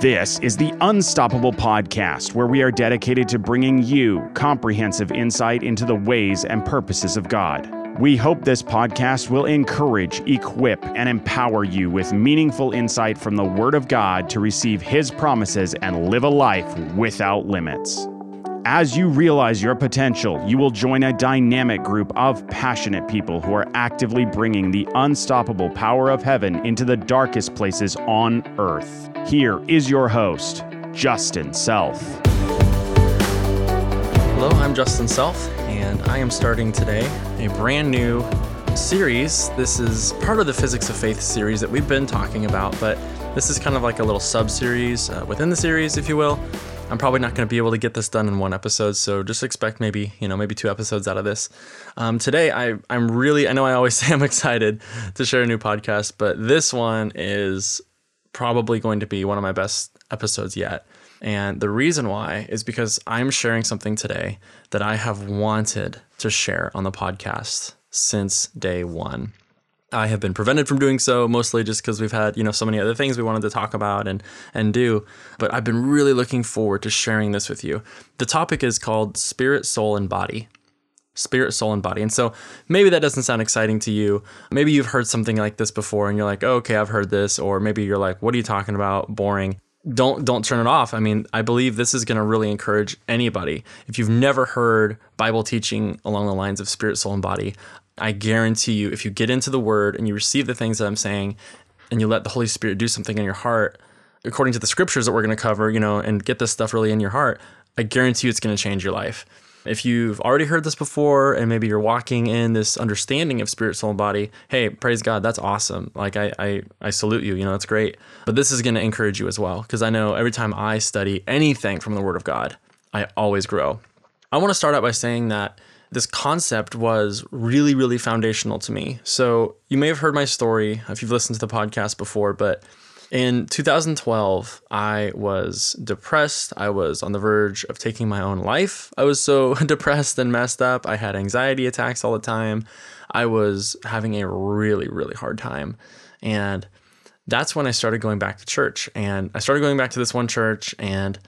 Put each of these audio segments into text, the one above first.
This is the Unstoppable Podcast, where we are dedicated to bringing you comprehensive insight into the ways and purposes of God. We hope this podcast will encourage, equip, and empower you with meaningful insight from the Word of God to receive His promises and live a life without limits. As you realize your potential, you will join a dynamic group of passionate people who are actively bringing the unstoppable power of heaven into the darkest places on earth. Here is your host, Justin Self. Hello, I'm Justin Self, and I am starting today a brand new series. This is part of the Physics of Faith series that we've been talking about, but this is kind of like a little sub series uh, within the series, if you will. I'm probably not going to be able to get this done in one episode, so just expect maybe you know maybe two episodes out of this. Um, today, I I'm really I know I always say I'm excited to share a new podcast, but this one is probably going to be one of my best episodes yet. And the reason why is because I'm sharing something today that I have wanted to share on the podcast since day one. I have been prevented from doing so mostly just because we've had, you know, so many other things we wanted to talk about and and do, but I've been really looking forward to sharing this with you. The topic is called spirit, soul and body. Spirit, soul and body. And so maybe that doesn't sound exciting to you. Maybe you've heard something like this before and you're like, oh, "Okay, I've heard this." Or maybe you're like, "What are you talking about? Boring." Don't don't turn it off. I mean, I believe this is going to really encourage anybody. If you've never heard Bible teaching along the lines of spirit, soul and body, I guarantee you, if you get into the word and you receive the things that I'm saying and you let the Holy Spirit do something in your heart, according to the scriptures that we're going to cover, you know, and get this stuff really in your heart, I guarantee you it's going to change your life. If you've already heard this before and maybe you're walking in this understanding of spirit, soul, and body, hey, praise God, that's awesome. Like I I, I salute you, you know, that's great. But this is going to encourage you as well because I know every time I study anything from the Word of God, I always grow. I want to start out by saying that this concept was really, really foundational to me. So you may have heard my story if you've listened to the podcast before, but in 2012, I was depressed. I was on the verge of taking my own life. I was so depressed and messed up. I had anxiety attacks all the time. I was having a really, really hard time. And that's when I started going back to church. And I started going back to this one church and,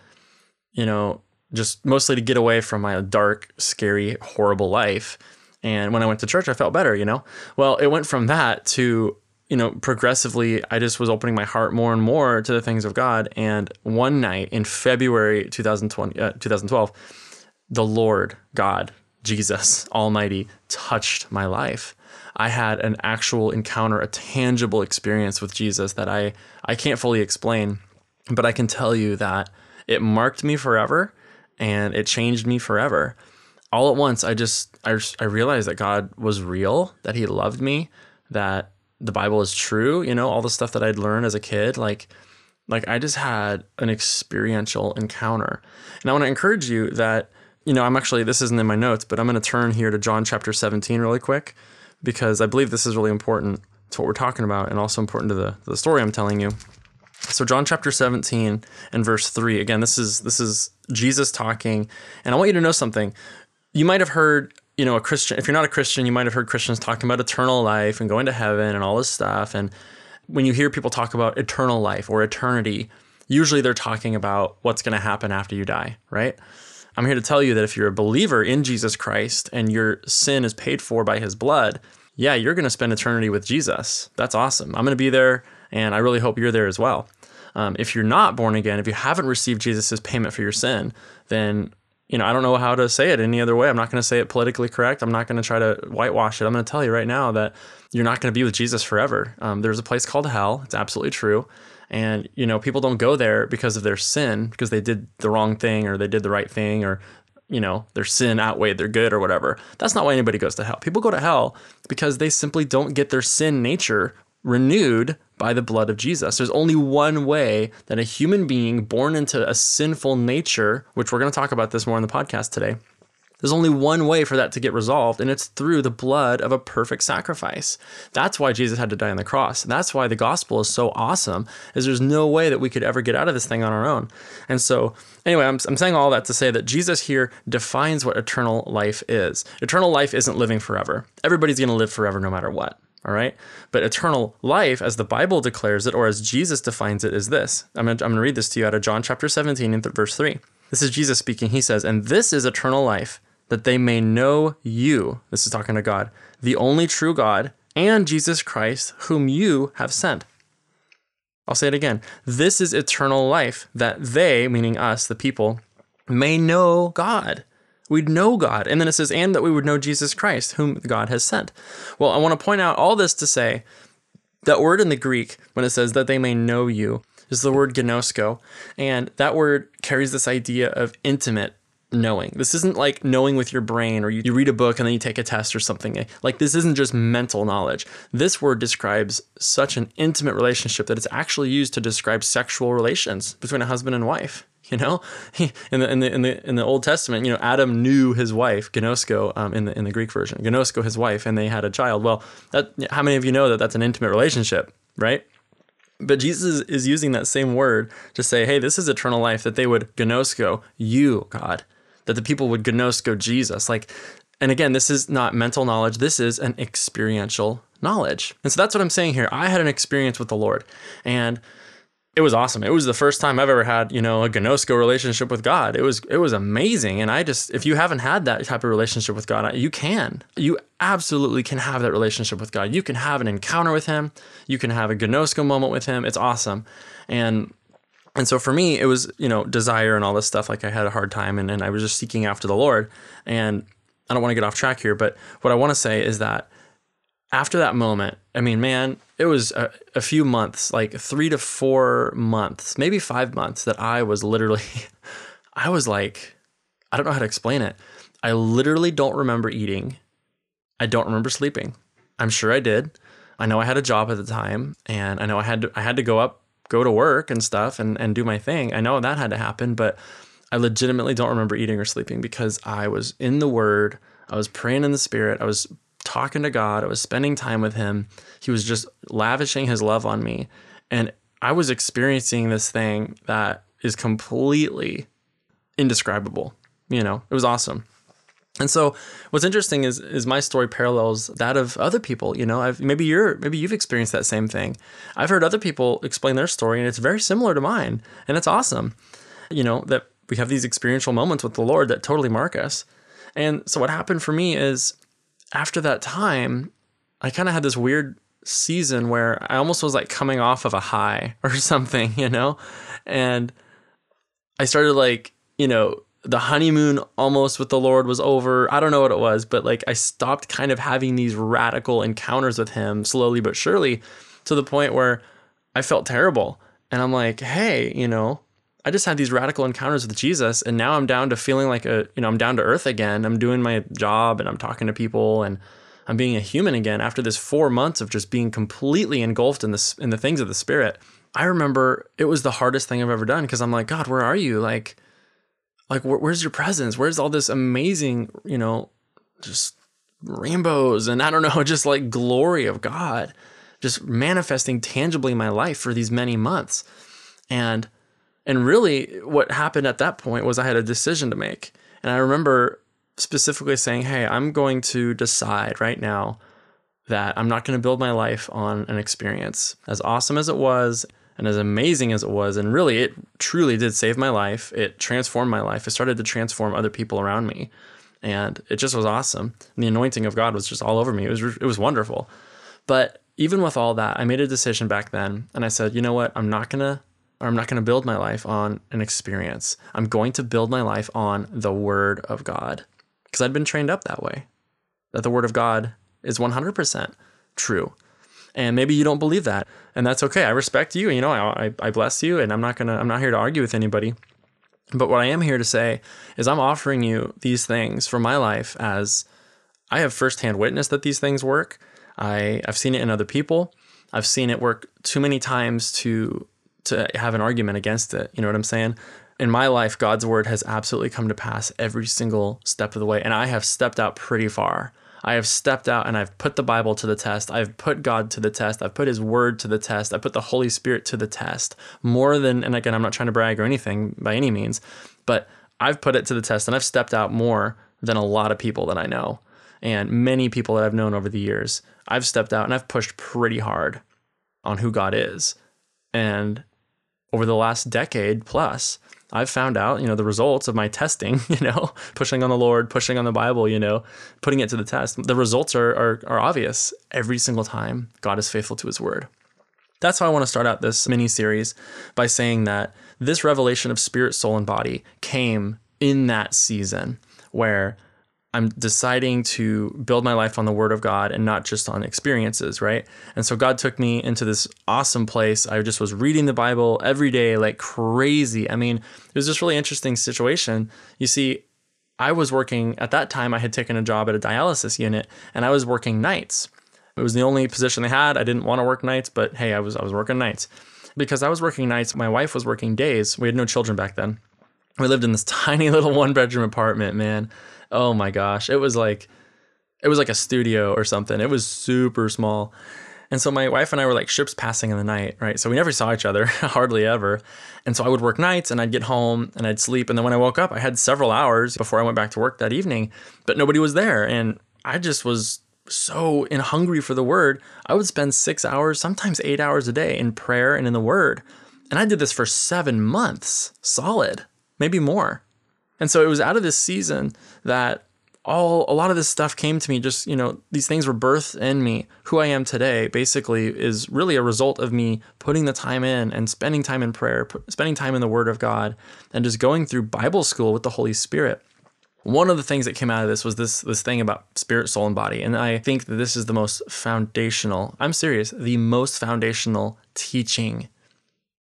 you know, just mostly to get away from my dark, scary, horrible life. And when I went to church, I felt better, you know? Well, it went from that to, you know, progressively, I just was opening my heart more and more to the things of God. And one night in February 2020, uh, 2012, the Lord, God, Jesus Almighty, touched my life. I had an actual encounter, a tangible experience with Jesus that I, I can't fully explain, but I can tell you that it marked me forever and it changed me forever. All at once, I just I, I realized that God was real, that He loved me, that the Bible is true. You know, all the stuff that I'd learned as a kid, like like I just had an experiential encounter. And I want to encourage you that you know I'm actually this isn't in my notes, but I'm going to turn here to John chapter 17 really quick because I believe this is really important to what we're talking about and also important to the the story I'm telling you. So John chapter 17 and verse 3. Again, this is this is Jesus talking, and I want you to know something. You might have heard, you know, a Christian, if you're not a Christian, you might have heard Christians talking about eternal life and going to heaven and all this stuff. And when you hear people talk about eternal life or eternity, usually they're talking about what's going to happen after you die, right? I'm here to tell you that if you're a believer in Jesus Christ and your sin is paid for by his blood, yeah, you're going to spend eternity with Jesus. That's awesome. I'm going to be there and I really hope you're there as well. Um, if you're not born again, if you haven't received Jesus' payment for your sin, then you know I don't know how to say it any other way. I'm not going to say it politically correct. I'm not going to try to whitewash it. I'm going to tell you right now that you're not going to be with Jesus forever. Um, there's a place called hell. It's absolutely true. And you know people don't go there because of their sin, because they did the wrong thing or they did the right thing or you know, their sin outweighed their good or whatever. That's not why anybody goes to hell. People go to hell because they simply don't get their sin nature renewed by the blood of Jesus. There's only one way that a human being born into a sinful nature, which we're going to talk about this more in the podcast today, there's only one way for that to get resolved, and it's through the blood of a perfect sacrifice. That's why Jesus had to die on the cross. That's why the gospel is so awesome, is there's no way that we could ever get out of this thing on our own. And so, anyway, I'm, I'm saying all that to say that Jesus here defines what eternal life is. Eternal life isn't living forever. Everybody's going to live forever no matter what. All right. But eternal life, as the Bible declares it, or as Jesus defines it, is this. I'm going to read this to you out of John chapter 17 and verse 3. This is Jesus speaking. He says, And this is eternal life, that they may know you. This is talking to God, the only true God, and Jesus Christ, whom you have sent. I'll say it again. This is eternal life, that they, meaning us, the people, may know God we'd know God. And then it says, and that we would know Jesus Christ, whom God has sent. Well, I want to point out all this to say that word in the Greek, when it says that they may know you, is the word gnosko. And that word carries this idea of intimate knowing. This isn't like knowing with your brain or you, you read a book and then you take a test or something. Like this isn't just mental knowledge. This word describes such an intimate relationship that it's actually used to describe sexual relations between a husband and wife. You know, in the in the in the in the Old Testament, you know, Adam knew his wife, Gnosko, um, in the in the Greek version, Gnosko, his wife, and they had a child. Well, that how many of you know that that's an intimate relationship, right? But Jesus is using that same word to say, hey, this is eternal life, that they would gnosko you, God, that the people would gnosko Jesus. Like, and again, this is not mental knowledge, this is an experiential knowledge. And so that's what I'm saying here. I had an experience with the Lord. And it was awesome. It was the first time I've ever had, you know, a gnosko relationship with God. It was it was amazing. And I just if you haven't had that type of relationship with God, you can. You absolutely can have that relationship with God. You can have an encounter with him. You can have a gnosko moment with him. It's awesome. And and so for me, it was, you know, desire and all this stuff. Like I had a hard time and, and I was just seeking after the Lord. And I don't want to get off track here, but what I want to say is that after that moment, I mean, man, it was a, a, few months, like three to four months, maybe five months, that I was literally, I was like, I don't know how to explain it. I literally don't remember eating. I don't remember sleeping. I'm sure I did. I know I had a job at the time, and I know I had to, I had to go up, go to work and stuff, and and do my thing. I know that had to happen, but I legitimately don't remember eating or sleeping because I was in the Word. I was praying in the Spirit. I was talking to God. I was spending time with Him. He was just lavishing His love on me. And I was experiencing this thing that is completely indescribable. You know, it was awesome. And so, what's interesting is is my story parallels that of other people. You know, I've maybe you're maybe you've experienced that same thing. I've heard other people explain their story, and it's very similar to mine, and it's awesome. You know that we have these experiential moments with the Lord that totally mark us. And so, what happened for me is after that time, I kind of had this weird season where I almost was like coming off of a high or something, you know? And I started like, you know, the honeymoon almost with the Lord was over. I don't know what it was, but like I stopped kind of having these radical encounters with Him slowly but surely to the point where I felt terrible. And I'm like, hey, you know, I just had these radical encounters with Jesus, and now I'm down to feeling like a, you know, I'm down to earth again. I'm doing my job and I'm talking to people and I'm being a human again after this four months of just being completely engulfed in the in the things of the spirit. I remember it was the hardest thing I've ever done because I'm like, God, where are you? Like, like wh- where's your presence? Where's all this amazing, you know, just rainbows and I don't know, just like glory of God, just manifesting tangibly in my life for these many months, and and really, what happened at that point was I had a decision to make. And I remember specifically saying, Hey, I'm going to decide right now that I'm not going to build my life on an experience. As awesome as it was, and as amazing as it was, and really, it truly did save my life. It transformed my life. It started to transform other people around me. And it just was awesome. And the anointing of God was just all over me. It was, it was wonderful. But even with all that, I made a decision back then. And I said, you know what? I'm not going to or I'm not going to build my life on an experience. I'm going to build my life on the Word of God because I'd been trained up that way, that the Word of God is 100% true. And maybe you don't believe that, and that's okay. I respect you, you know, I, I bless you, and I'm not gonna, I'm not here to argue with anybody. But what I am here to say is, I'm offering you these things for my life as I have firsthand witness that these things work. I, I've seen it in other people. I've seen it work too many times to to have an argument against it. You know what I'm saying? In my life, God's word has absolutely come to pass every single step of the way. And I have stepped out pretty far. I have stepped out and I've put the Bible to the test. I've put God to the test. I've put His Word to the test. I put the Holy Spirit to the test more than, and again, I'm not trying to brag or anything by any means, but I've put it to the test and I've stepped out more than a lot of people that I know and many people that I've known over the years. I've stepped out and I've pushed pretty hard on who God is. And over the last decade plus, I've found out, you know, the results of my testing, you know, pushing on the Lord, pushing on the Bible, you know, putting it to the test. The results are, are, are obvious every single time God is faithful to his word. That's how I want to start out this mini series by saying that this revelation of spirit, soul, and body came in that season where I'm deciding to build my life on the word of God and not just on experiences, right? And so God took me into this awesome place. I just was reading the Bible every day like crazy. I mean, it was just really interesting situation. You see, I was working at that time I had taken a job at a dialysis unit and I was working nights. It was the only position they had. I didn't want to work nights, but hey, I was I was working nights. Because I was working nights, my wife was working days. We had no children back then. We lived in this tiny little one bedroom apartment, man oh my gosh, it was like it was like a studio or something. It was super small. And so my wife and I were like ships passing in the night, right? So we never saw each other, hardly ever. And so I would work nights and I'd get home and I'd sleep. And then when I woke up, I had several hours before I went back to work that evening, but nobody was there. And I just was so in hungry for the word. I would spend six hours, sometimes eight hours a day in prayer and in the word. And I did this for seven months solid, maybe more. And so it was out of this season that all a lot of this stuff came to me just you know these things were birthed in me. Who i am today basically is really a result of me putting the time in and spending time in prayer spending time in the word of god and just going through bible school with the holy spirit. One of the things that came out of this was this this thing about spirit soul and body. And i think that this is the most foundational i'm serious the most foundational teaching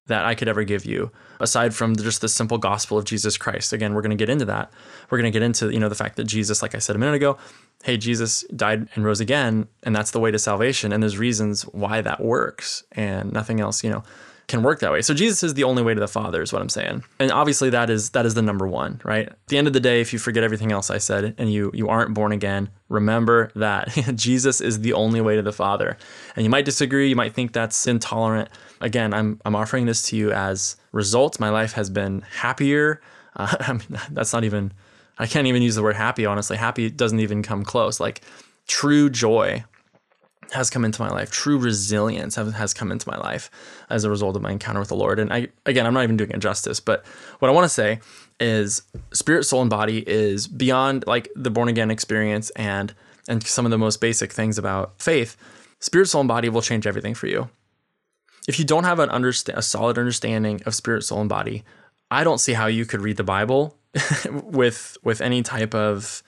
that I could ever give you, aside from just the simple gospel of Jesus Christ. Again, we're going to get into that. We're going to get into you know the fact that Jesus, like I said a minute ago, hey, Jesus died and rose again, and that's the way to salvation. And there's reasons why that works, and nothing else, you know, can work that way. So Jesus is the only way to the Father, is what I'm saying. And obviously, that is that is the number one, right? At the end of the day, if you forget everything else I said and you you aren't born again, remember that Jesus is the only way to the Father. And you might disagree, you might think that's intolerant again, I'm I'm offering this to you as results. My life has been happier. Uh, I mean, that's not even. I can't even use the word happy. Honestly, happy doesn't even come close. Like true joy has come into my life. True resilience has come into my life as a result of my encounter with the Lord. And I, again, I'm not even doing it justice, but what I want to say is spirit, soul, and body is beyond like the born again experience and and some of the most basic things about faith. Spirit, soul, and body will change everything for you if you don't have an understand a solid understanding of spirit, soul, and body, I don't see how you could read the Bible with with any type of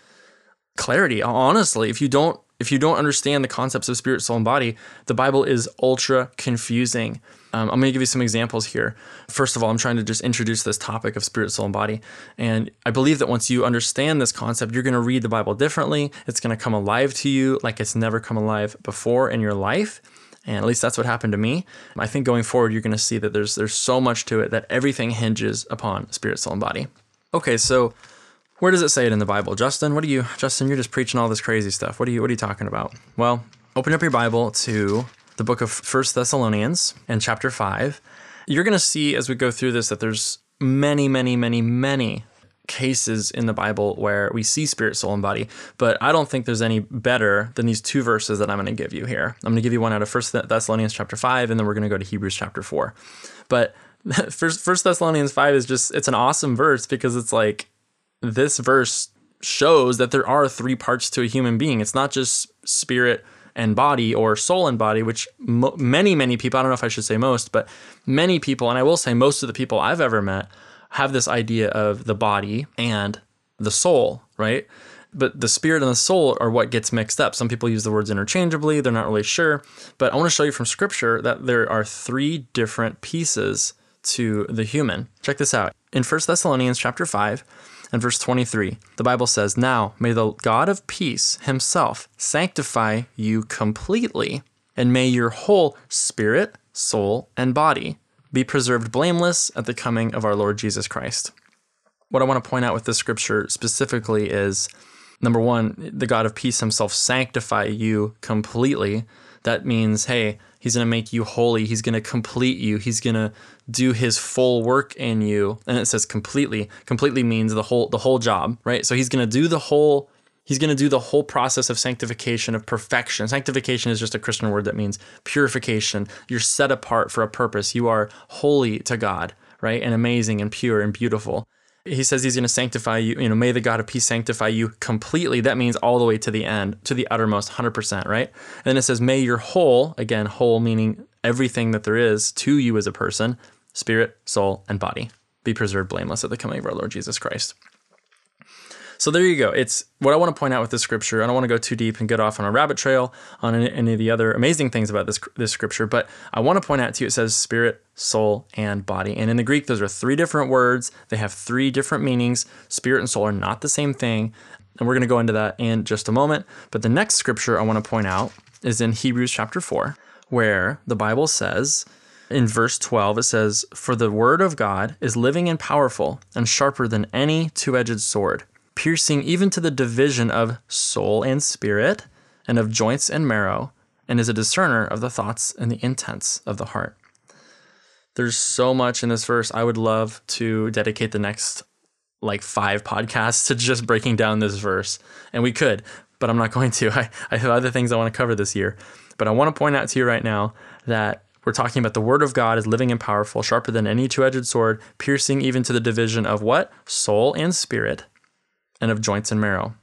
clarity. Honestly, if you don't if you don't understand the concepts of spirit, soul, and body, the Bible is ultra confusing. Um, I'm going to give you some examples here. First of all, I'm trying to just introduce this topic of spirit, soul, and body. And I believe that once you understand this concept, you're going to read the Bible differently. It's going to come alive to you like it's never come alive before in your life. And at least that's what happened to me. I think going forward, you're going to see that there's there's so much to it that everything hinges upon spirit, soul, and body. Okay, so where does it say it in the Bible, Justin? What are you, Justin? You're just preaching all this crazy stuff. What are you What are you talking about? Well, open up your Bible to the book of First Thessalonians and chapter five. You're going to see as we go through this that there's many, many, many, many cases in the Bible where we see spirit, soul, and body, but I don't think there's any better than these two verses that I'm going to give you here. I'm going to give you one out of First Thessalonians chapter 5 and then we're going to go to Hebrews chapter 4. But First First Thessalonians 5 is just it's an awesome verse because it's like this verse shows that there are three parts to a human being. It's not just spirit and body or soul and body, which mo- many, many people, I don't know if I should say most, but many people, and I will say most of the people I've ever met have this idea of the body and the soul, right? But the spirit and the soul are what gets mixed up. Some people use the words interchangeably, they're not really sure. But I want to show you from scripture that there are three different pieces to the human. Check this out. In 1 Thessalonians chapter 5 and verse 23, the Bible says, Now may the God of peace himself sanctify you completely, and may your whole spirit, soul, and body be preserved blameless at the coming of our Lord Jesus Christ. What I want to point out with this scripture specifically is number one, the God of peace himself sanctify you completely. That means, hey, he's going to make you holy. He's going to complete you. He's going to do his full work in you. And it says completely. Completely means the whole the whole job, right? So he's going to do the whole He's going to do the whole process of sanctification, of perfection. Sanctification is just a Christian word that means purification. You're set apart for a purpose. You are holy to God, right? And amazing and pure and beautiful. He says he's going to sanctify you. You know, may the God of peace sanctify you completely. That means all the way to the end, to the uttermost, 100%, right? And then it says, may your whole, again, whole meaning everything that there is to you as a person, spirit, soul, and body, be preserved blameless at the coming of our Lord Jesus Christ. So there you go. It's what I want to point out with this scripture. I don't want to go too deep and get off on a rabbit trail on any of the other amazing things about this this scripture, but I want to point out to you it says spirit, soul, and body. And in the Greek, those are three different words. They have three different meanings. Spirit and soul are not the same thing. And we're going to go into that in just a moment. But the next scripture I want to point out is in Hebrews chapter 4, where the Bible says, in verse 12, it says, For the word of God is living and powerful and sharper than any two edged sword piercing even to the division of soul and spirit, and of joints and marrow, and is a discerner of the thoughts and the intents of the heart. There's so much in this verse. I would love to dedicate the next like five podcasts to just breaking down this verse. And we could, but I'm not going to. I, I have other things I want to cover this year. But I want to point out to you right now that we're talking about the word of God is living and powerful, sharper than any two edged sword, piercing even to the division of what? Soul and spirit, and of joints and marrow.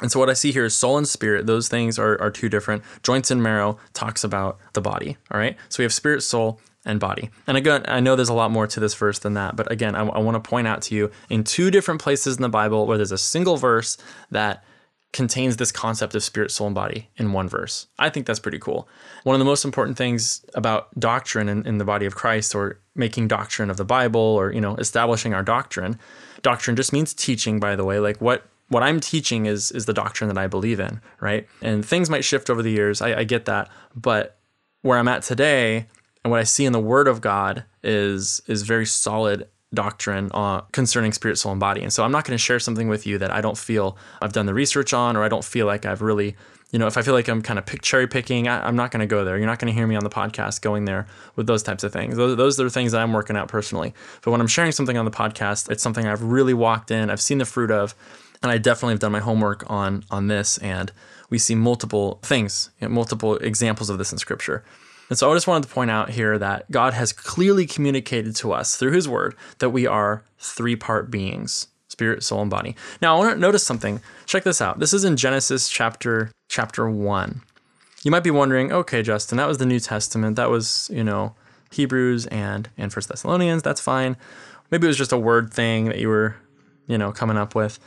And so what I see here is soul and spirit. Those things are, are two different. Joints and marrow talks about the body. All right. So we have spirit, soul, and body. And again, I know there's a lot more to this verse than that, but again, I, I want to point out to you in two different places in the Bible where there's a single verse that contains this concept of spirit, soul, and body in one verse. I think that's pretty cool. One of the most important things about doctrine in, in the body of Christ or making doctrine of the Bible or, you know, establishing our doctrine doctrine just means teaching, by the way. Like what what I'm teaching is is the doctrine that I believe in, right? And things might shift over the years. I, I get that, but where I'm at today and what I see in the Word of God is is very solid doctrine uh, concerning spirit, soul, and body. And so I'm not going to share something with you that I don't feel I've done the research on, or I don't feel like I've really you know, if I feel like I'm kind of pick, cherry picking, I, am not going to go there. You're not going to hear me on the podcast going there with those types of things. Those, those are the things that I'm working out personally. But when I'm sharing something on the podcast, it's something I've really walked in, I've seen the fruit of, and I definitely have done my homework on on this. And we see multiple things, you know, multiple examples of this in Scripture. And so I just wanted to point out here that God has clearly communicated to us through His Word that we are three part beings spirit, soul, and body. Now, I want to notice something. Check this out. This is in Genesis chapter chapter 1. You might be wondering, okay, Justin, that was the New Testament. That was, you know, Hebrews and and First Thessalonians. That's fine. Maybe it was just a word thing that you were, you know, coming up with.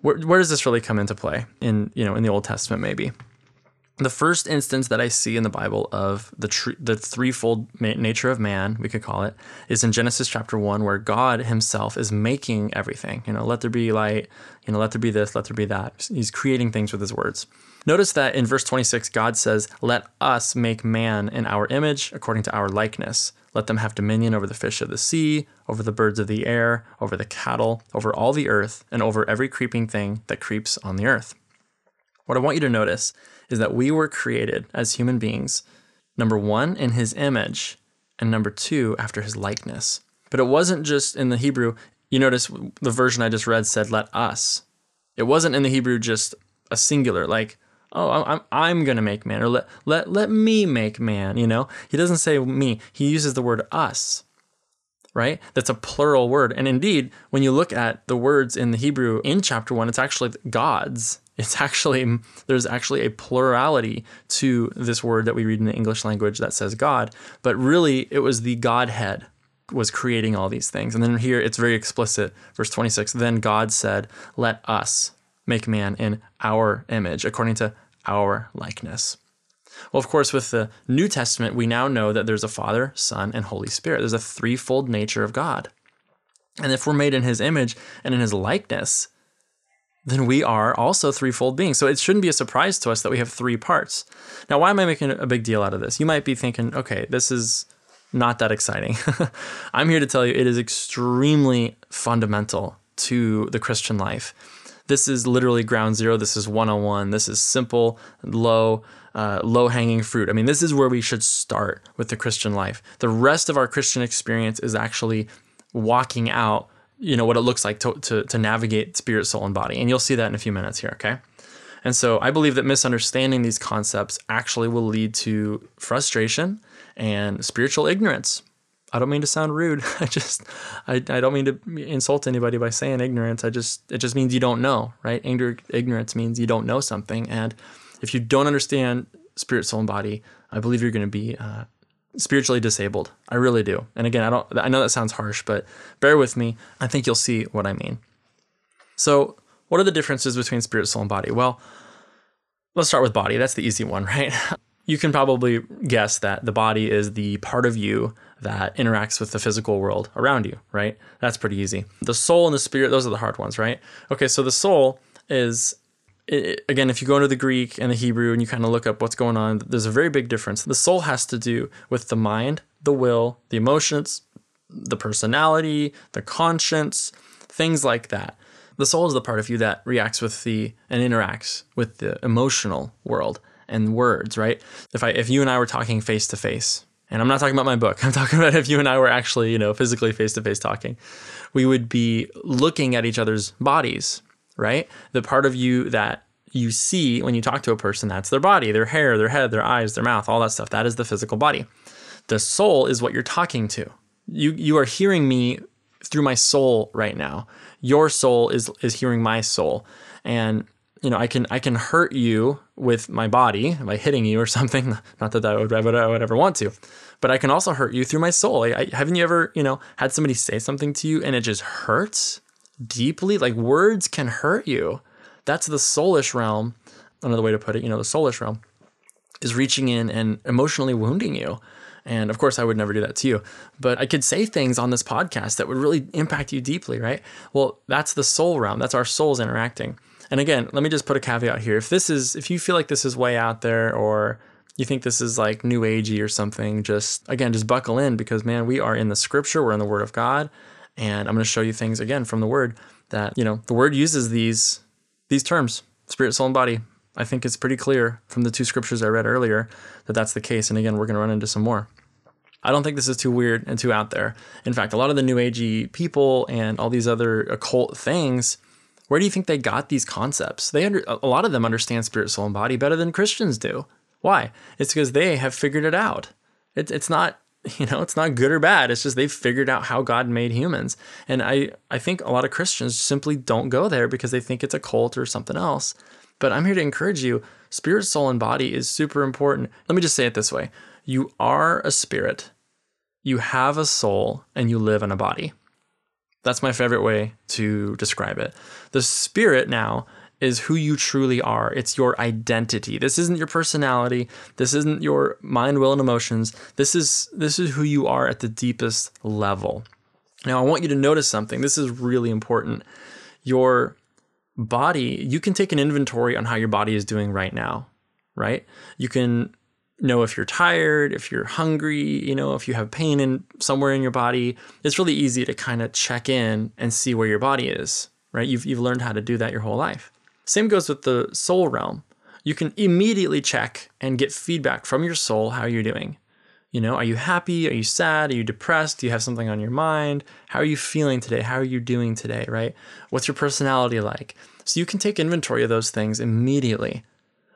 Where, where does this really come into play in, you know, in the Old Testament maybe? The first instance that I see in the Bible of the the threefold ma- nature of man, we could call it, is in Genesis chapter one, where God Himself is making everything. You know, let there be light. You know, let there be this. Let there be that. He's creating things with His words. Notice that in verse 26, God says, "Let us make man in our image, according to our likeness. Let them have dominion over the fish of the sea, over the birds of the air, over the cattle, over all the earth, and over every creeping thing that creeps on the earth." What I want you to notice is that we were created as human beings, number one, in his image, and number two, after his likeness. But it wasn't just in the Hebrew. You notice the version I just read said, let us. It wasn't in the Hebrew just a singular, like, oh, I'm, I'm going to make man, or let, let, let me make man, you know? He doesn't say me, he uses the word us right? That's a plural word. And indeed, when you look at the words in the Hebrew in chapter one, it's actually gods it's actually there's actually a plurality to this word that we read in the English language that says God, but really it was the Godhead was creating all these things. And then here it's very explicit, verse 26. Then God said, "Let us make man in our image, according to our likeness." Well, of course, with the New Testament, we now know that there's a Father, Son, and Holy Spirit. There's a threefold nature of God. And if we're made in his image and in his likeness, then we are also threefold beings. So it shouldn't be a surprise to us that we have three parts. Now, why am I making a big deal out of this? You might be thinking, okay, this is not that exciting. I'm here to tell you it is extremely fundamental to the Christian life. This is literally ground zero. This is 101. This is simple, low, uh, low hanging fruit. I mean, this is where we should start with the Christian life. The rest of our Christian experience is actually walking out you know what it looks like to, to, to navigate spirit soul and body and you'll see that in a few minutes here okay And so I believe that misunderstanding these concepts actually will lead to frustration and spiritual ignorance. I don't mean to sound rude. I just I, I don't mean to insult anybody by saying ignorance. I just it just means you don't know, right? Ignorance means you don't know something, and if you don't understand spirit, soul, and body, I believe you're going to be uh, spiritually disabled. I really do. And again, I don't. I know that sounds harsh, but bear with me. I think you'll see what I mean. So, what are the differences between spirit, soul, and body? Well, let's start with body. That's the easy one, right? you can probably guess that the body is the part of you that interacts with the physical world around you, right? That's pretty easy. The soul and the spirit, those are the hard ones, right? Okay, so the soul is it, again, if you go into the Greek and the Hebrew and you kind of look up what's going on, there's a very big difference. The soul has to do with the mind, the will, the emotions, the personality, the conscience, things like that. The soul is the part of you that reacts with the and interacts with the emotional world and words, right? If I if you and I were talking face to face, and I'm not talking about my book. I'm talking about if you and I were actually, you know, physically face to face talking, we would be looking at each other's bodies right? The part of you that you see when you talk to a person, that's their body, their hair, their head, their eyes, their mouth, all that stuff. That is the physical body. The soul is what you're talking to. You you are hearing me through my soul right now. Your soul is is hearing my soul. And you know, I can I can hurt you with my body by hitting you or something. Not that I would, I would, I would ever want to, but I can also hurt you through my soul. I, I, haven't you ever, you know, had somebody say something to you and it just hurts? Deeply. Like words can hurt you. That's the soulish realm. Another way to put it, you know, the soulish realm is reaching in and emotionally wounding you. And of course, I would never do that to you. But I could say things on this podcast that would really impact you deeply, right? Well, that's the soul realm. That's our souls interacting. And again, let me just put a caveat here. If this is, if you feel like this is way out there or you think this is like new agey or something, just again, just buckle in because man, we are in the scripture, we're in the word of God. And I'm going to show you things again from the word that, you know, the word uses these these terms, spirit, soul, and body. I think it's pretty clear from the two scriptures I read earlier that that's the case. And again, we're going to run into some more. I don't think this is too weird and too out there. In fact, a lot of the new agey people and all these other occult things, where do you think they got these concepts? They under, a lot of them understand spirit, soul, and body better than Christians do. Why? It's because they have figured it out. It, it's not you know it's not good or bad. It's just they've figured out how god made humans. And i i think a lot of christians simply don't go there because they think it's a cult or something else. But i'm here to encourage you spirit soul and body is super important. Let me just say it this way. You are a spirit you have a soul and you live in a body. That's my favorite way to describe it. The spirit now is who you truly are. It's your identity. This isn't your personality. This isn't your mind, will, and emotions. This is this is who you are at the deepest level. Now, I want you to notice something. This is really important. Your body, you can take an inventory on how your body is doing right now, right? You can know if you're tired, if you're hungry, you know, if you have pain in somewhere in your body. It's really easy to kind of check in and see where your body is, right? You've you've learned how to do that your whole life. Same goes with the soul realm. You can immediately check and get feedback from your soul how you're doing. You know, are you happy? Are you sad? Are you depressed? Do you have something on your mind? How are you feeling today? How are you doing today, right? What's your personality like? So you can take inventory of those things immediately.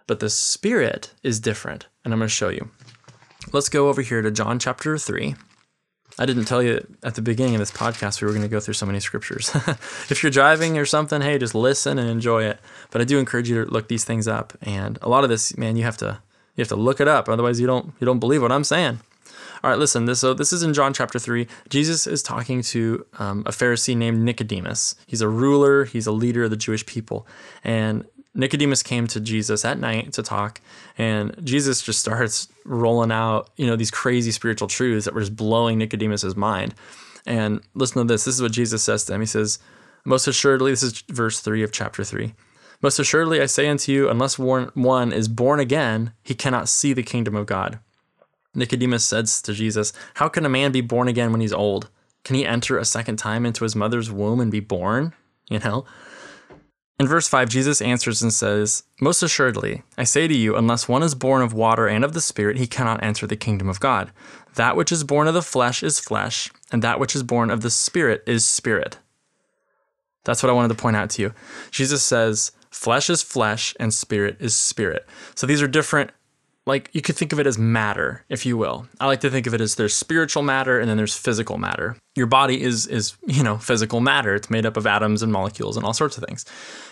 But the spirit is different, and I'm going to show you. Let's go over here to John chapter 3. I didn't tell you at the beginning of this podcast we were going to go through so many scriptures. if you're driving or something, hey, just listen and enjoy it. But I do encourage you to look these things up. And a lot of this, man, you have to you have to look it up, otherwise you don't you don't believe what I'm saying. All right, listen. This so this is in John chapter three. Jesus is talking to um, a Pharisee named Nicodemus. He's a ruler. He's a leader of the Jewish people, and Nicodemus came to Jesus at night to talk, and Jesus just starts rolling out, you know, these crazy spiritual truths that were just blowing Nicodemus's mind. And listen to this. This is what Jesus says to him. He says, Most assuredly, this is verse 3 of chapter 3. Most assuredly, I say unto you, unless one is born again, he cannot see the kingdom of God. Nicodemus says to Jesus, How can a man be born again when he's old? Can he enter a second time into his mother's womb and be born? You know? In verse 5, Jesus answers and says, Most assuredly, I say to you, unless one is born of water and of the Spirit, he cannot enter the kingdom of God. That which is born of the flesh is flesh, and that which is born of the Spirit is spirit. That's what I wanted to point out to you. Jesus says, Flesh is flesh and spirit is spirit. So these are different like you could think of it as matter, if you will. I like to think of it as there's spiritual matter and then there's physical matter. Your body is is, you know, physical matter. It's made up of atoms and molecules and all sorts of things.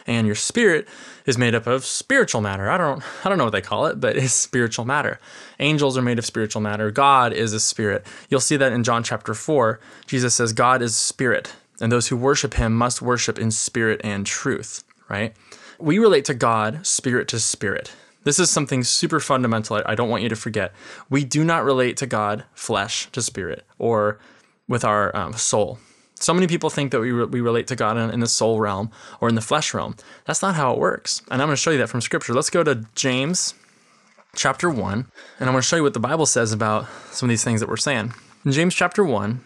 And your spirit is made up of spiritual matter. I don't I don't know what they call it, but it's spiritual matter. Angels are made of spiritual matter. God is a spirit. You'll see that in John chapter 4. Jesus says God is spirit, and those who worship him must worship in spirit and truth, right? We relate to God spirit to spirit. This is something super fundamental. I don't want you to forget. We do not relate to God flesh to spirit or with our um, soul. So many people think that we, re- we relate to God in, in the soul realm or in the flesh realm. That's not how it works. And I'm going to show you that from scripture. Let's go to James chapter 1, and I'm going to show you what the Bible says about some of these things that we're saying. In James chapter 1,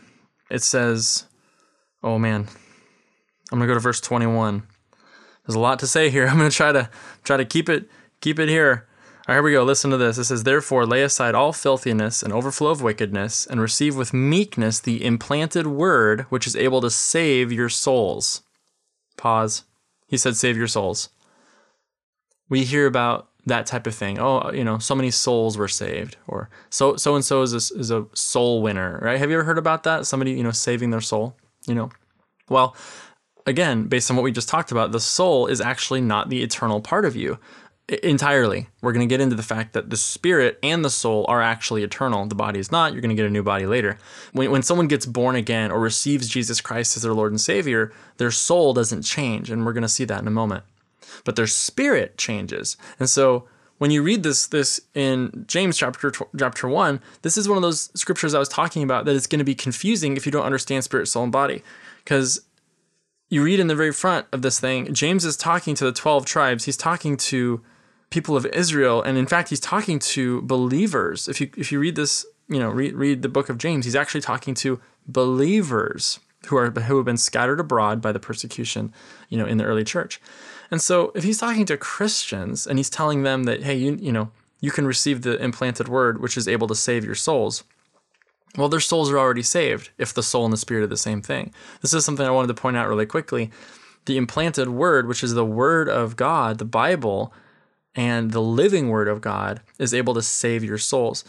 it says, oh man, I'm going to go to verse 21. There's a lot to say here. I'm going to try to try to keep it Keep it here. All right, here we go. Listen to this. It says, Therefore, lay aside all filthiness and overflow of wickedness, and receive with meekness the implanted word which is able to save your souls. Pause. He said, Save your souls. We hear about that type of thing. Oh, you know, so many souls were saved, or so so and so is a, is a soul winner, right? Have you ever heard about that? Somebody, you know, saving their soul, you know? Well, again, based on what we just talked about, the soul is actually not the eternal part of you entirely. We're going to get into the fact that the spirit and the soul are actually eternal. The body is not. You're going to get a new body later. When, when someone gets born again or receives Jesus Christ as their Lord and Savior, their soul doesn't change. And we're going to see that in a moment. But their spirit changes. And so when you read this this in James chapter chapter 1, this is one of those scriptures I was talking about that it's going to be confusing if you don't understand spirit, soul, and body. Because you read in the very front of this thing, James is talking to the 12 tribes. He's talking to people of Israel, and in fact, he's talking to believers. If you if you read this, you know, read read the book of James, he's actually talking to believers who are who have been scattered abroad by the persecution, you know, in the early church. And so, if he's talking to Christians and he's telling them that, hey, you you know, you can receive the implanted word, which is able to save your souls. Well, their souls are already saved if the soul and the spirit are the same thing. This is something I wanted to point out really quickly. The implanted word, which is the word of God, the Bible, and the living word of God is able to save your souls.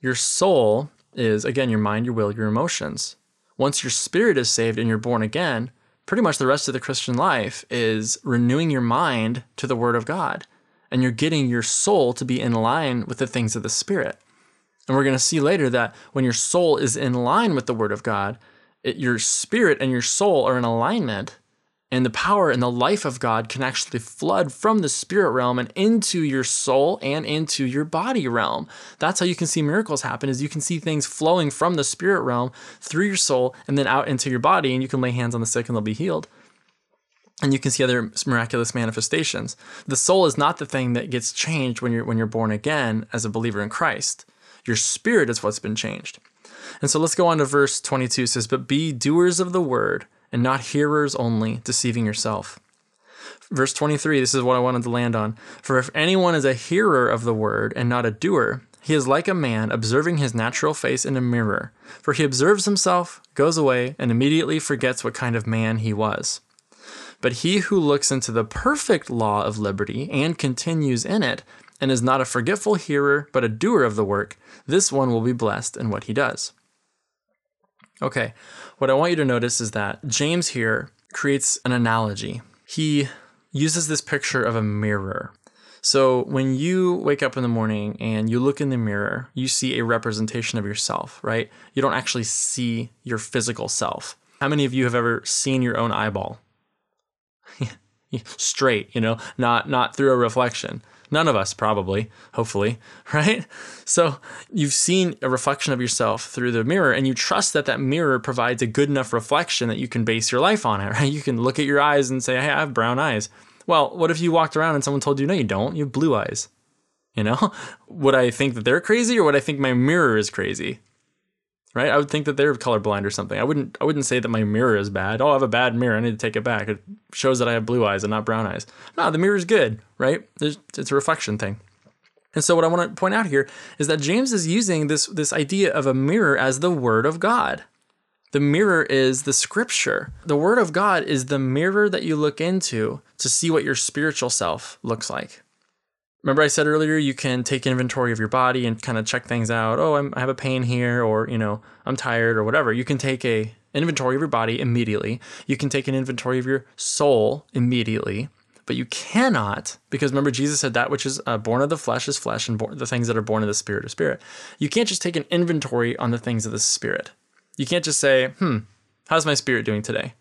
Your soul is, again, your mind, your will, your emotions. Once your spirit is saved and you're born again, pretty much the rest of the Christian life is renewing your mind to the word of God. And you're getting your soul to be in line with the things of the spirit. And we're going to see later that when your soul is in line with the word of God, it, your spirit and your soul are in alignment and the power and the life of God can actually flood from the spirit realm and into your soul and into your body realm. That's how you can see miracles happen is you can see things flowing from the spirit realm through your soul and then out into your body and you can lay hands on the sick and they'll be healed. And you can see other miraculous manifestations. The soul is not the thing that gets changed when you're when you're born again as a believer in Christ. Your spirit is what's been changed. And so let's go on to verse 22 it says, "But be doers of the word and not hearers only, deceiving yourself. Verse 23, this is what I wanted to land on. For if anyone is a hearer of the word and not a doer, he is like a man observing his natural face in a mirror. For he observes himself, goes away, and immediately forgets what kind of man he was. But he who looks into the perfect law of liberty and continues in it, and is not a forgetful hearer, but a doer of the work, this one will be blessed in what he does. Okay, what I want you to notice is that James here creates an analogy. He uses this picture of a mirror. So when you wake up in the morning and you look in the mirror, you see a representation of yourself, right? You don't actually see your physical self. How many of you have ever seen your own eyeball? Straight, you know, not not through a reflection. None of us, probably, hopefully, right? So you've seen a reflection of yourself through the mirror, and you trust that that mirror provides a good enough reflection that you can base your life on it, right? You can look at your eyes and say, hey, I have brown eyes. Well, what if you walked around and someone told you, no, you don't? You have blue eyes. You know, would I think that they're crazy or would I think my mirror is crazy? Right? I would think that they're colorblind or something. I wouldn't I wouldn't say that my mirror is bad. Oh, I have a bad mirror. I need to take it back. It shows that I have blue eyes and not brown eyes. No, the mirror is good, right? There's, it's a reflection thing. And so what I want to point out here is that James is using this this idea of a mirror as the word of God. The mirror is the scripture. The word of God is the mirror that you look into to see what your spiritual self looks like. Remember, I said earlier you can take inventory of your body and kind of check things out. Oh, I'm, i have a pain here, or you know, I'm tired, or whatever. You can take a inventory of your body immediately. You can take an inventory of your soul immediately, but you cannot, because remember, Jesus said that which is uh, born of the flesh is flesh, and the things that are born of the spirit are spirit. You can't just take an inventory on the things of the spirit. You can't just say, "Hmm, how's my spirit doing today?"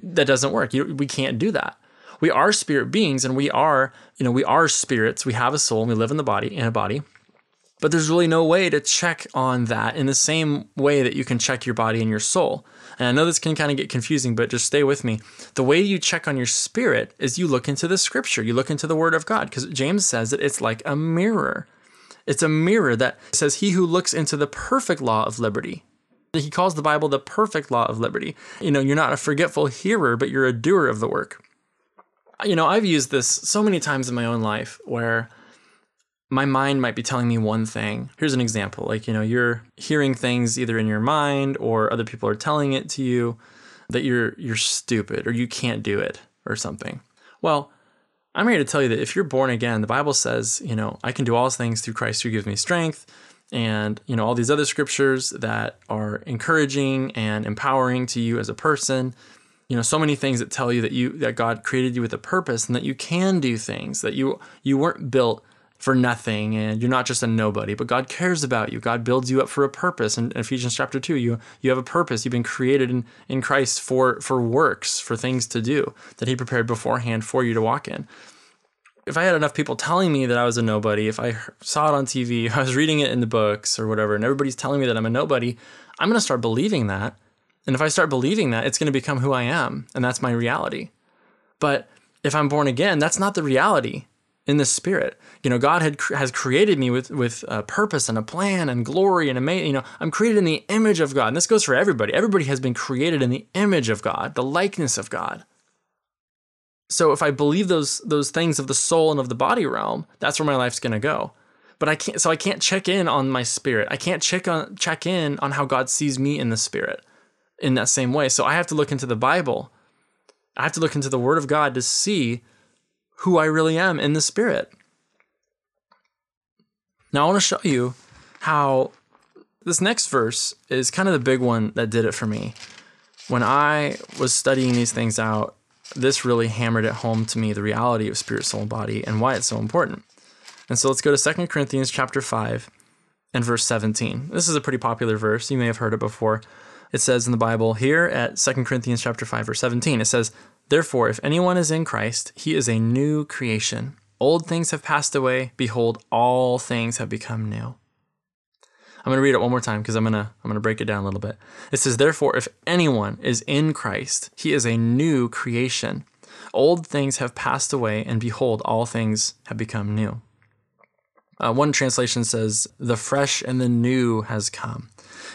That doesn't work. You, we can't do that we are spirit beings and we are, you know, we are spirits. We have a soul and we live in the body, in a body. But there's really no way to check on that in the same way that you can check your body and your soul. And I know this can kind of get confusing, but just stay with me. The way you check on your spirit is you look into the scripture, you look into the word of God, because James says that it's like a mirror. It's a mirror that says, He who looks into the perfect law of liberty. He calls the Bible the perfect law of liberty. You know, you're not a forgetful hearer, but you're a doer of the work you know, I've used this so many times in my own life where my mind might be telling me one thing. Here's an example like, you know, you're hearing things either in your mind or other people are telling it to you that you're you're stupid or you can't do it or something. Well, I'm here to tell you that if you're born again, the Bible says, you know, I can do all things through Christ who gives me strength and, you know, all these other scriptures that are encouraging and empowering to you as a person you know so many things that tell you that you that God created you with a purpose and that you can do things that you you weren't built for nothing and you're not just a nobody but God cares about you. God builds you up for a purpose. In Ephesians chapter 2 you you have a purpose. You've been created in in Christ for for works for things to do that he prepared beforehand for you to walk in. If I had enough people telling me that I was a nobody if I saw it on TV I was reading it in the books or whatever and everybody's telling me that I'm a nobody I'm going to start believing that and if I start believing that, it's going to become who I am, and that's my reality. But if I'm born again, that's not the reality in the spirit. You know, God had has created me with with a purpose and a plan and glory and amazing. You know, I'm created in the image of God, and this goes for everybody. Everybody has been created in the image of God, the likeness of God. So if I believe those those things of the soul and of the body realm, that's where my life's going to go. But I can't. So I can't check in on my spirit. I can't check on check in on how God sees me in the spirit in that same way. So I have to look into the Bible. I have to look into the Word of God to see who I really am in the Spirit. Now, I want to show you how this next verse is kind of the big one that did it for me. When I was studying these things out, this really hammered it home to me the reality of spirit, soul, and body and why it's so important. And so let's go to 2 Corinthians chapter 5 and verse 17. This is a pretty popular verse. You may have heard it before it says in the Bible here at 2 Corinthians chapter 5 verse 17 it says therefore if anyone is in Christ he is a new creation. Old things have passed away. Behold all things have become new. I'm going to read it one more time because I'm going to I'm going to break it down a little bit. It says therefore if anyone is in Christ he is a new creation. Old things have passed away and behold all things have become new. Uh, one translation says the fresh and the new has come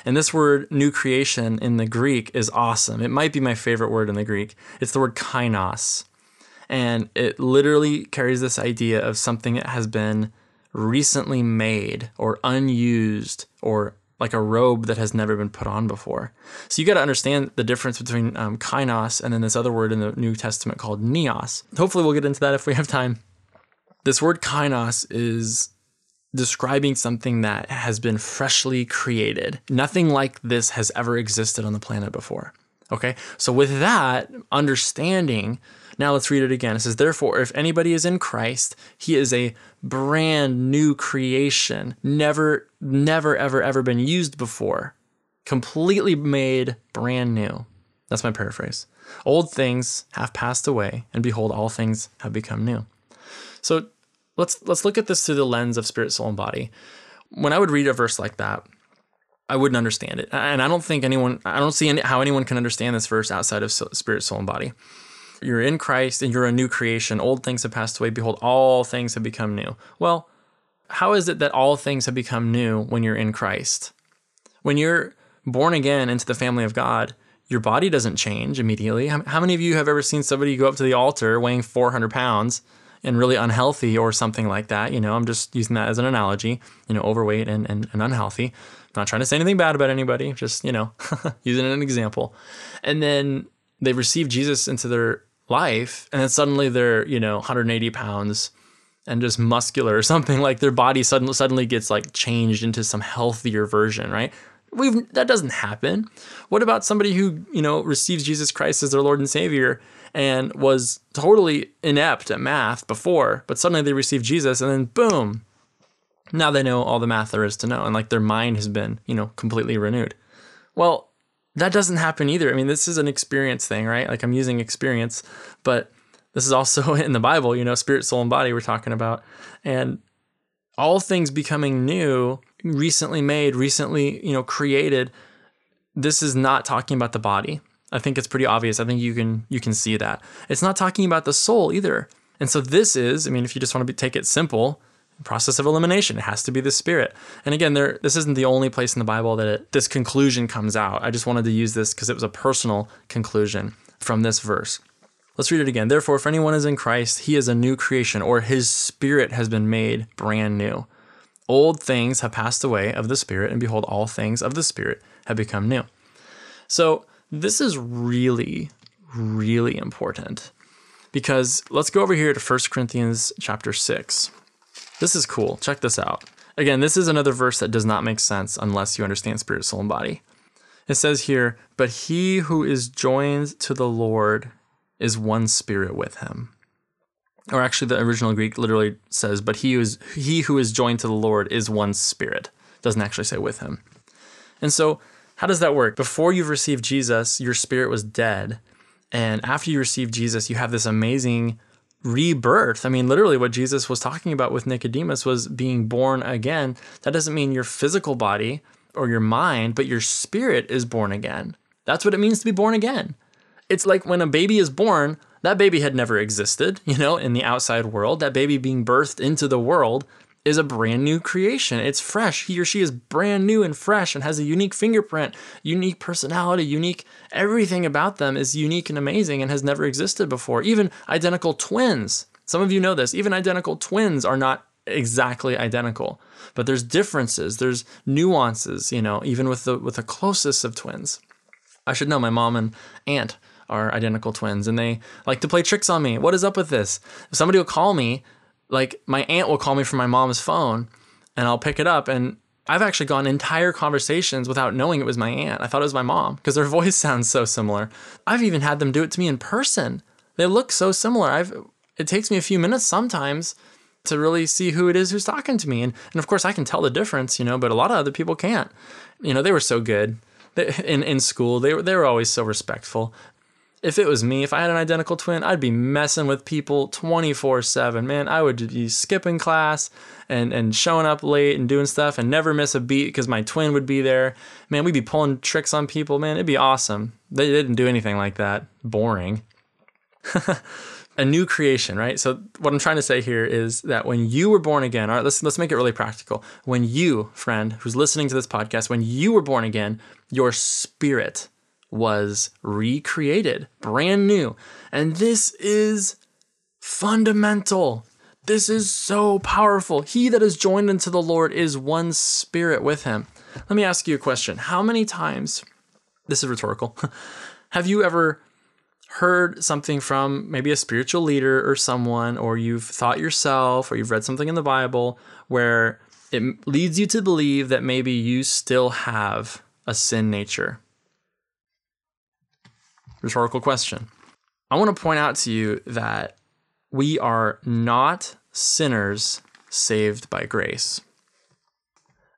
and this word new creation in the Greek is awesome. It might be my favorite word in the Greek. It's the word kainos. And it literally carries this idea of something that has been recently made or unused or like a robe that has never been put on before. So you got to understand the difference between um, kainos and then this other word in the New Testament called neos. Hopefully, we'll get into that if we have time. This word kainos is describing something that has been freshly created. Nothing like this has ever existed on the planet before. Okay, so with that understanding, now let's read it again. It says, Therefore, if anybody is in Christ, he is a brand new creation, never, never, ever, ever been used before, completely made brand new. That's my paraphrase. Old things have passed away, and behold, all things have become new. So let's let's look at this through the lens of spirit, soul, and body. When I would read a verse like that, I wouldn't understand it, and I don't think anyone, I don't see any, how anyone can understand this verse outside of spirit, soul, and body. You're in Christ, and you're a new creation. Old things have passed away. Behold, all things have become new. Well, how is it that all things have become new when you're in Christ? When you're born again into the family of God, your body doesn't change immediately. How, many of you have ever seen somebody go up to the altar weighing 400 pounds and really unhealthy or something like that. You know, I'm just using that as an analogy, you know, overweight and, and, and unhealthy. Not trying to say anything bad about anybody, just, you know, using an example. And then they receive Jesus into their life, and then suddenly they're, you know, 180 pounds and just muscular or something like their body suddenly suddenly gets like changed into some healthier version, right? We've that doesn't happen. What about somebody who, you know, receives Jesus Christ as their Lord and Savior and was totally inept at math before, but suddenly they receive Jesus and then boom, now they know all the math there is to know and like their mind has been, you know, completely renewed. Well, that doesn't happen either. I mean, this is an experience thing, right? Like I'm using experience, but this is also in the Bible, you know, spirit, soul, and body we're talking about. And all things becoming new, recently made, recently, you know, created. This is not talking about the body. I think it's pretty obvious. I think you can you can see that. It's not talking about the soul either. And so this is, I mean, if you just want to be, take it simple, process of elimination. It has to be the spirit. And again, there this isn't the only place in the Bible that it, this conclusion comes out. I just wanted to use this because it was a personal conclusion from this verse. Let's read it again. Therefore, if anyone is in Christ, he is a new creation, or his spirit has been made brand new. Old things have passed away of the spirit, and behold, all things of the spirit have become new. So, this is really, really important because let's go over here to 1 Corinthians chapter 6. This is cool. Check this out. Again, this is another verse that does not make sense unless you understand spirit, soul, and body. It says here, But he who is joined to the Lord is one spirit with him. Or actually, the original Greek literally says, "But he who is he who is joined to the Lord is one spirit." Doesn't actually say with him. And so, how does that work? Before you've received Jesus, your spirit was dead, and after you receive Jesus, you have this amazing rebirth. I mean, literally, what Jesus was talking about with Nicodemus was being born again. That doesn't mean your physical body or your mind, but your spirit is born again. That's what it means to be born again. It's like when a baby is born, that baby had never existed, you know, in the outside world. That baby being birthed into the world is a brand new creation. It's fresh. He or she is brand new and fresh and has a unique fingerprint, unique personality, unique everything about them is unique and amazing and has never existed before. Even identical twins. Some of you know this. Even identical twins are not exactly identical, but there's differences, there's nuances, you know, even with the with the closest of twins. I should know my mom and aunt are identical twins and they like to play tricks on me. What is up with this? If somebody will call me, like my aunt will call me from my mom's phone and I'll pick it up and I've actually gone entire conversations without knowing it was my aunt. I thought it was my mom because their voice sounds so similar. I've even had them do it to me in person. They look so similar. I've it takes me a few minutes sometimes to really see who it is who's talking to me. And, and of course I can tell the difference, you know, but a lot of other people can't. You know, they were so good. In, in school, they were, they were always so respectful if it was me, if I had an identical twin, I'd be messing with people 24 7. Man, I would be skipping class and, and showing up late and doing stuff and never miss a beat because my twin would be there. Man, we'd be pulling tricks on people. Man, it'd be awesome. They didn't do anything like that. Boring. a new creation, right? So what I'm trying to say here is that when you were born again, all right, let's let's make it really practical. When you, friend, who's listening to this podcast, when you were born again, your spirit was recreated, brand new. And this is fundamental. This is so powerful. He that is joined unto the Lord is one spirit with him. Let me ask you a question. How many times, this is rhetorical, have you ever heard something from maybe a spiritual leader or someone, or you've thought yourself, or you've read something in the Bible where it leads you to believe that maybe you still have a sin nature? Rhetorical question. I want to point out to you that we are not sinners saved by grace.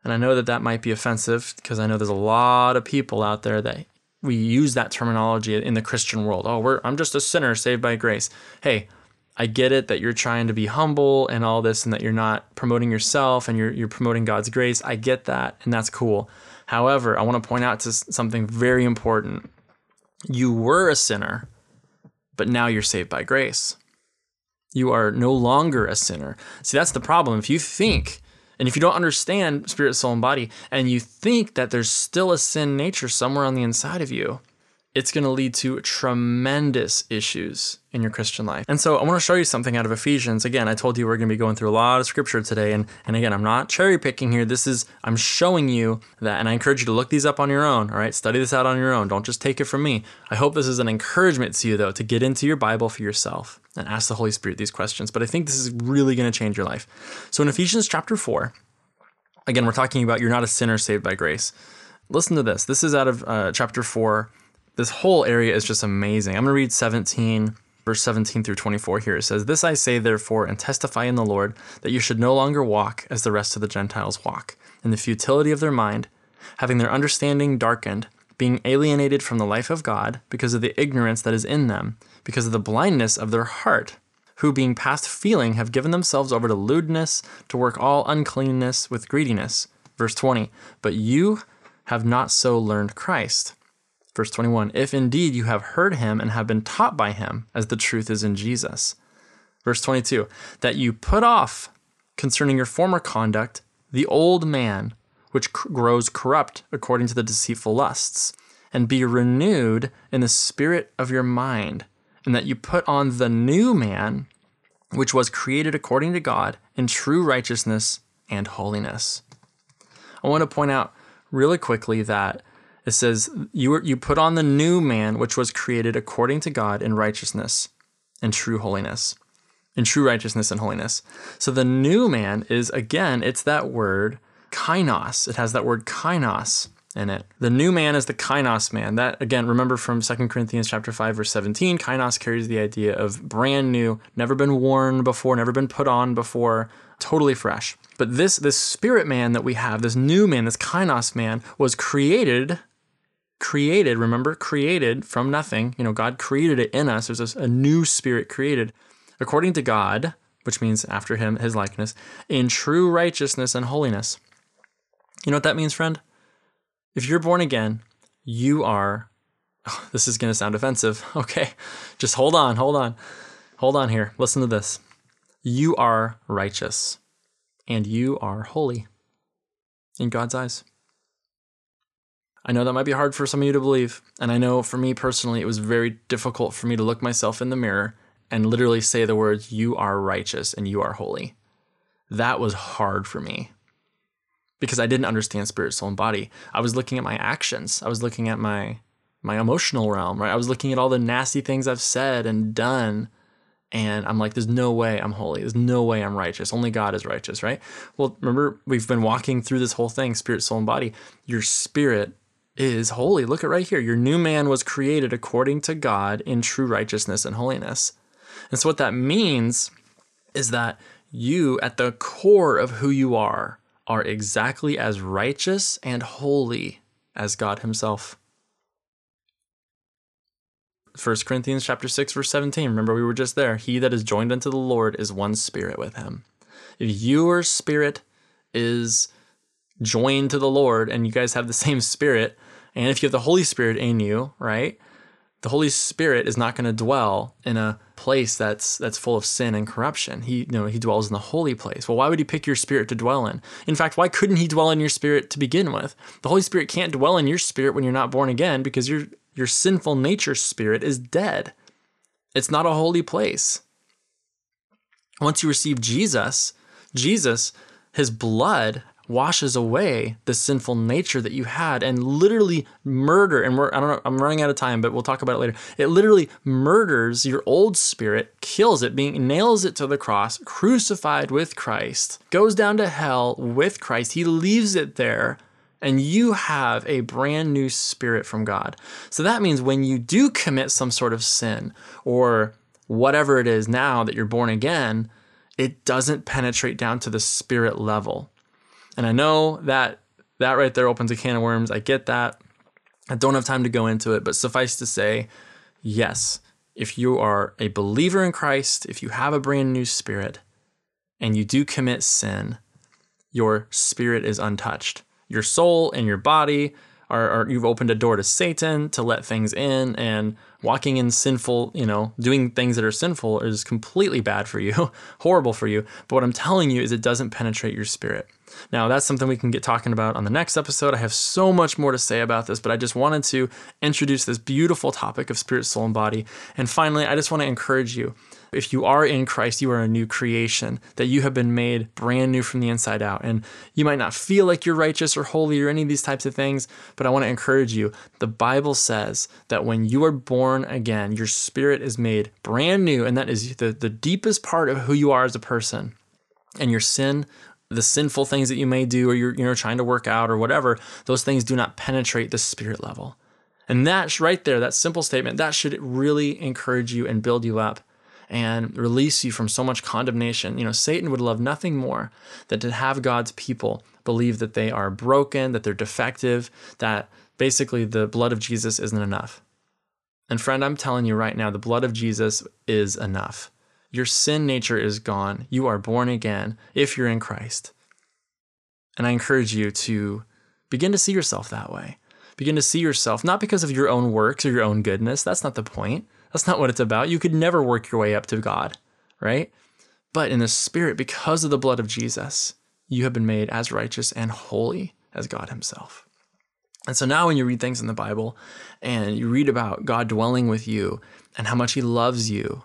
And I know that that might be offensive because I know there's a lot of people out there that we use that terminology in the Christian world. Oh, we're I'm just a sinner saved by grace. Hey, I get it that you're trying to be humble and all this and that you're not promoting yourself and you're you're promoting God's grace. I get that and that's cool. However, I want to point out to something very important you were a sinner, but now you're saved by grace. You are no longer a sinner. See, that's the problem. If you think, and if you don't understand spirit, soul, and body, and you think that there's still a sin nature somewhere on the inside of you, it's going to lead to tremendous issues in your Christian life. And so I want to show you something out of Ephesians. Again, I told you we're going to be going through a lot of scripture today. And, and again, I'm not cherry picking here. This is, I'm showing you that, and I encourage you to look these up on your own. All right. Study this out on your own. Don't just take it from me. I hope this is an encouragement to you, though, to get into your Bible for yourself and ask the Holy Spirit these questions. But I think this is really going to change your life. So in Ephesians chapter 4, again, we're talking about you're not a sinner saved by grace. Listen to this. This is out of uh, chapter 4 this whole area is just amazing. I'm going to read 17, verse 17 through 24 here. It says, This I say, therefore, and testify in the Lord, that you should no longer walk as the rest of the Gentiles walk, in the futility of their mind, having their understanding darkened, being alienated from the life of God because of the ignorance that is in them, because of the blindness of their heart, who, being past feeling, have given themselves over to lewdness, to work all uncleanness with greediness. Verse 20, But you have not so learned Christ. Verse 21 If indeed you have heard him and have been taught by him, as the truth is in Jesus. Verse 22 That you put off concerning your former conduct the old man, which grows corrupt according to the deceitful lusts, and be renewed in the spirit of your mind, and that you put on the new man, which was created according to God in true righteousness and holiness. I want to point out really quickly that it says, you, were, you put on the new man, which was created according to God in righteousness and true holiness. In true righteousness and holiness. So the new man is, again, it's that word kainos. It has that word kainos in it. The new man is the kainos man. That again, remember from 2 Corinthians chapter 5 verse 17, kainos carries the idea of brand new, never been worn before, never been put on before, totally fresh. But this this spirit man that we have, this new man, this kainos man was created created, remember, created from nothing. You know, God created it in us. There's a new spirit created according to God, which means after him, his likeness, in true righteousness and holiness. You know what that means, friend? If you're born again, you are, oh, this is going to sound offensive. Okay, just hold on, hold on, hold on here. Listen to this. You are righteous and you are holy in God's eyes. I know that might be hard for some of you to believe. And I know for me personally, it was very difficult for me to look myself in the mirror and literally say the words, You are righteous and you are holy. That was hard for me because I didn't understand spirit, soul, and body. I was looking at my actions, I was looking at my my emotional realm, right? I was looking at all the nasty things I've said and done. And I'm like, there's no way I'm holy. There's no way I'm righteous. Only God is righteous, right? Well, remember, we've been walking through this whole thing spirit, soul, and body. Your spirit is holy. Look at right here. Your new man was created according to God in true righteousness and holiness. And so, what that means is that you, at the core of who you are, are exactly as righteous and holy as God Himself. 1 Corinthians chapter 6 verse 17 remember we were just there he that is joined unto the Lord is one spirit with him if your spirit is joined to the Lord and you guys have the same spirit and if you have the Holy Spirit in you, right? The Holy Spirit is not going to dwell in a place that's that's full of sin and corruption. He you know he dwells in the holy place. Well, why would he pick your spirit to dwell in? In fact, why couldn't he dwell in your spirit to begin with? The Holy Spirit can't dwell in your spirit when you're not born again because your your sinful nature spirit is dead. It's not a holy place. Once you receive Jesus, Jesus, his blood washes away the sinful nature that you had and literally murder and we're I don't know I'm running out of time but we'll talk about it later. It literally murders your old spirit, kills it, being nails it to the cross, crucified with Christ, goes down to hell with Christ. He leaves it there and you have a brand new spirit from God. So that means when you do commit some sort of sin or whatever it is now that you're born again, it doesn't penetrate down to the spirit level and I know that that right there opens a can of worms. I get that. I don't have time to go into it, but suffice to say, yes, if you are a believer in Christ, if you have a brand new spirit, and you do commit sin, your spirit is untouched. Your soul and your body or, you've opened a door to Satan to let things in and walking in sinful, you know, doing things that are sinful is completely bad for you, horrible for you. But what I'm telling you is it doesn't penetrate your spirit. Now, that's something we can get talking about on the next episode. I have so much more to say about this, but I just wanted to introduce this beautiful topic of spirit, soul, and body. And finally, I just want to encourage you if you are in Christ, you are a new creation, that you have been made brand new from the inside out. And you might not feel like you're righteous or holy or any of these types of things, but I want to encourage you. The Bible says that when you are born again, your spirit is made brand new, and that is the, the deepest part of who you are as a person. And your sin the sinful things that you may do or you're you know trying to work out or whatever those things do not penetrate the spirit level and that's right there that simple statement that should really encourage you and build you up and release you from so much condemnation. You know, Satan would love nothing more than to have God's people believe that they are broken, that they're defective, that basically the blood of Jesus isn't enough. And friend, I'm telling you right now, the blood of Jesus is enough. Your sin nature is gone. You are born again if you're in Christ. And I encourage you to begin to see yourself that way. Begin to see yourself not because of your own works or your own goodness. That's not the point. That's not what it's about. You could never work your way up to God, right? But in the Spirit, because of the blood of Jesus, you have been made as righteous and holy as God Himself. And so now, when you read things in the Bible and you read about God dwelling with you and how much He loves you,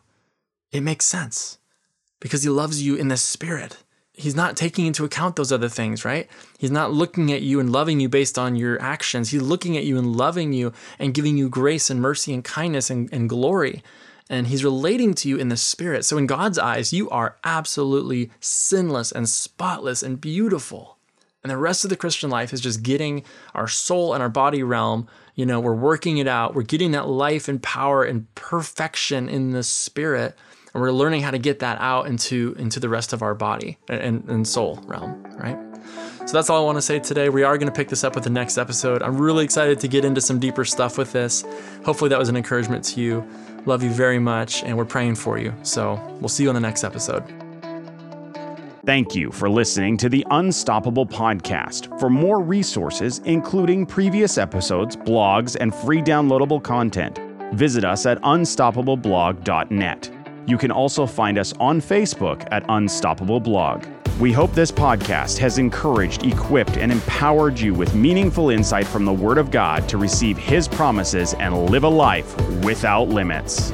it makes sense because He loves you in the Spirit he's not taking into account those other things, right? He's not looking at you and loving you based on your actions. He's looking at you and loving you and giving you grace and mercy and kindness and, and glory. And he's relating to you in the spirit. So, in God's eyes, you are absolutely sinless and spotless and beautiful. And the rest of the Christian life is just getting our soul and our body realm, you know, we're working it out. We're getting that life and power and perfection in the spirit and we're learning how to get that out into into the rest of our body and, and soul realm right? So that's all i want to say today. We are going to pick this up with the next episode. I'm really excited to get into some deeper stuff with this. Hopefully that was an encouragement to you. Love you very much and we're praying for you. So we'll see you on the next episode. Thank you for listening to the Unstoppable Podcast. For more resources, including previous episodes, blogs, and free downloadable content, visit us at unstoppableblog.net. You can also find us on Facebook at Unstoppable Blog. We hope this podcast has encouraged, equipped, and empowered you with meaningful insight from the Word of God to receive His promises and live a life without limits.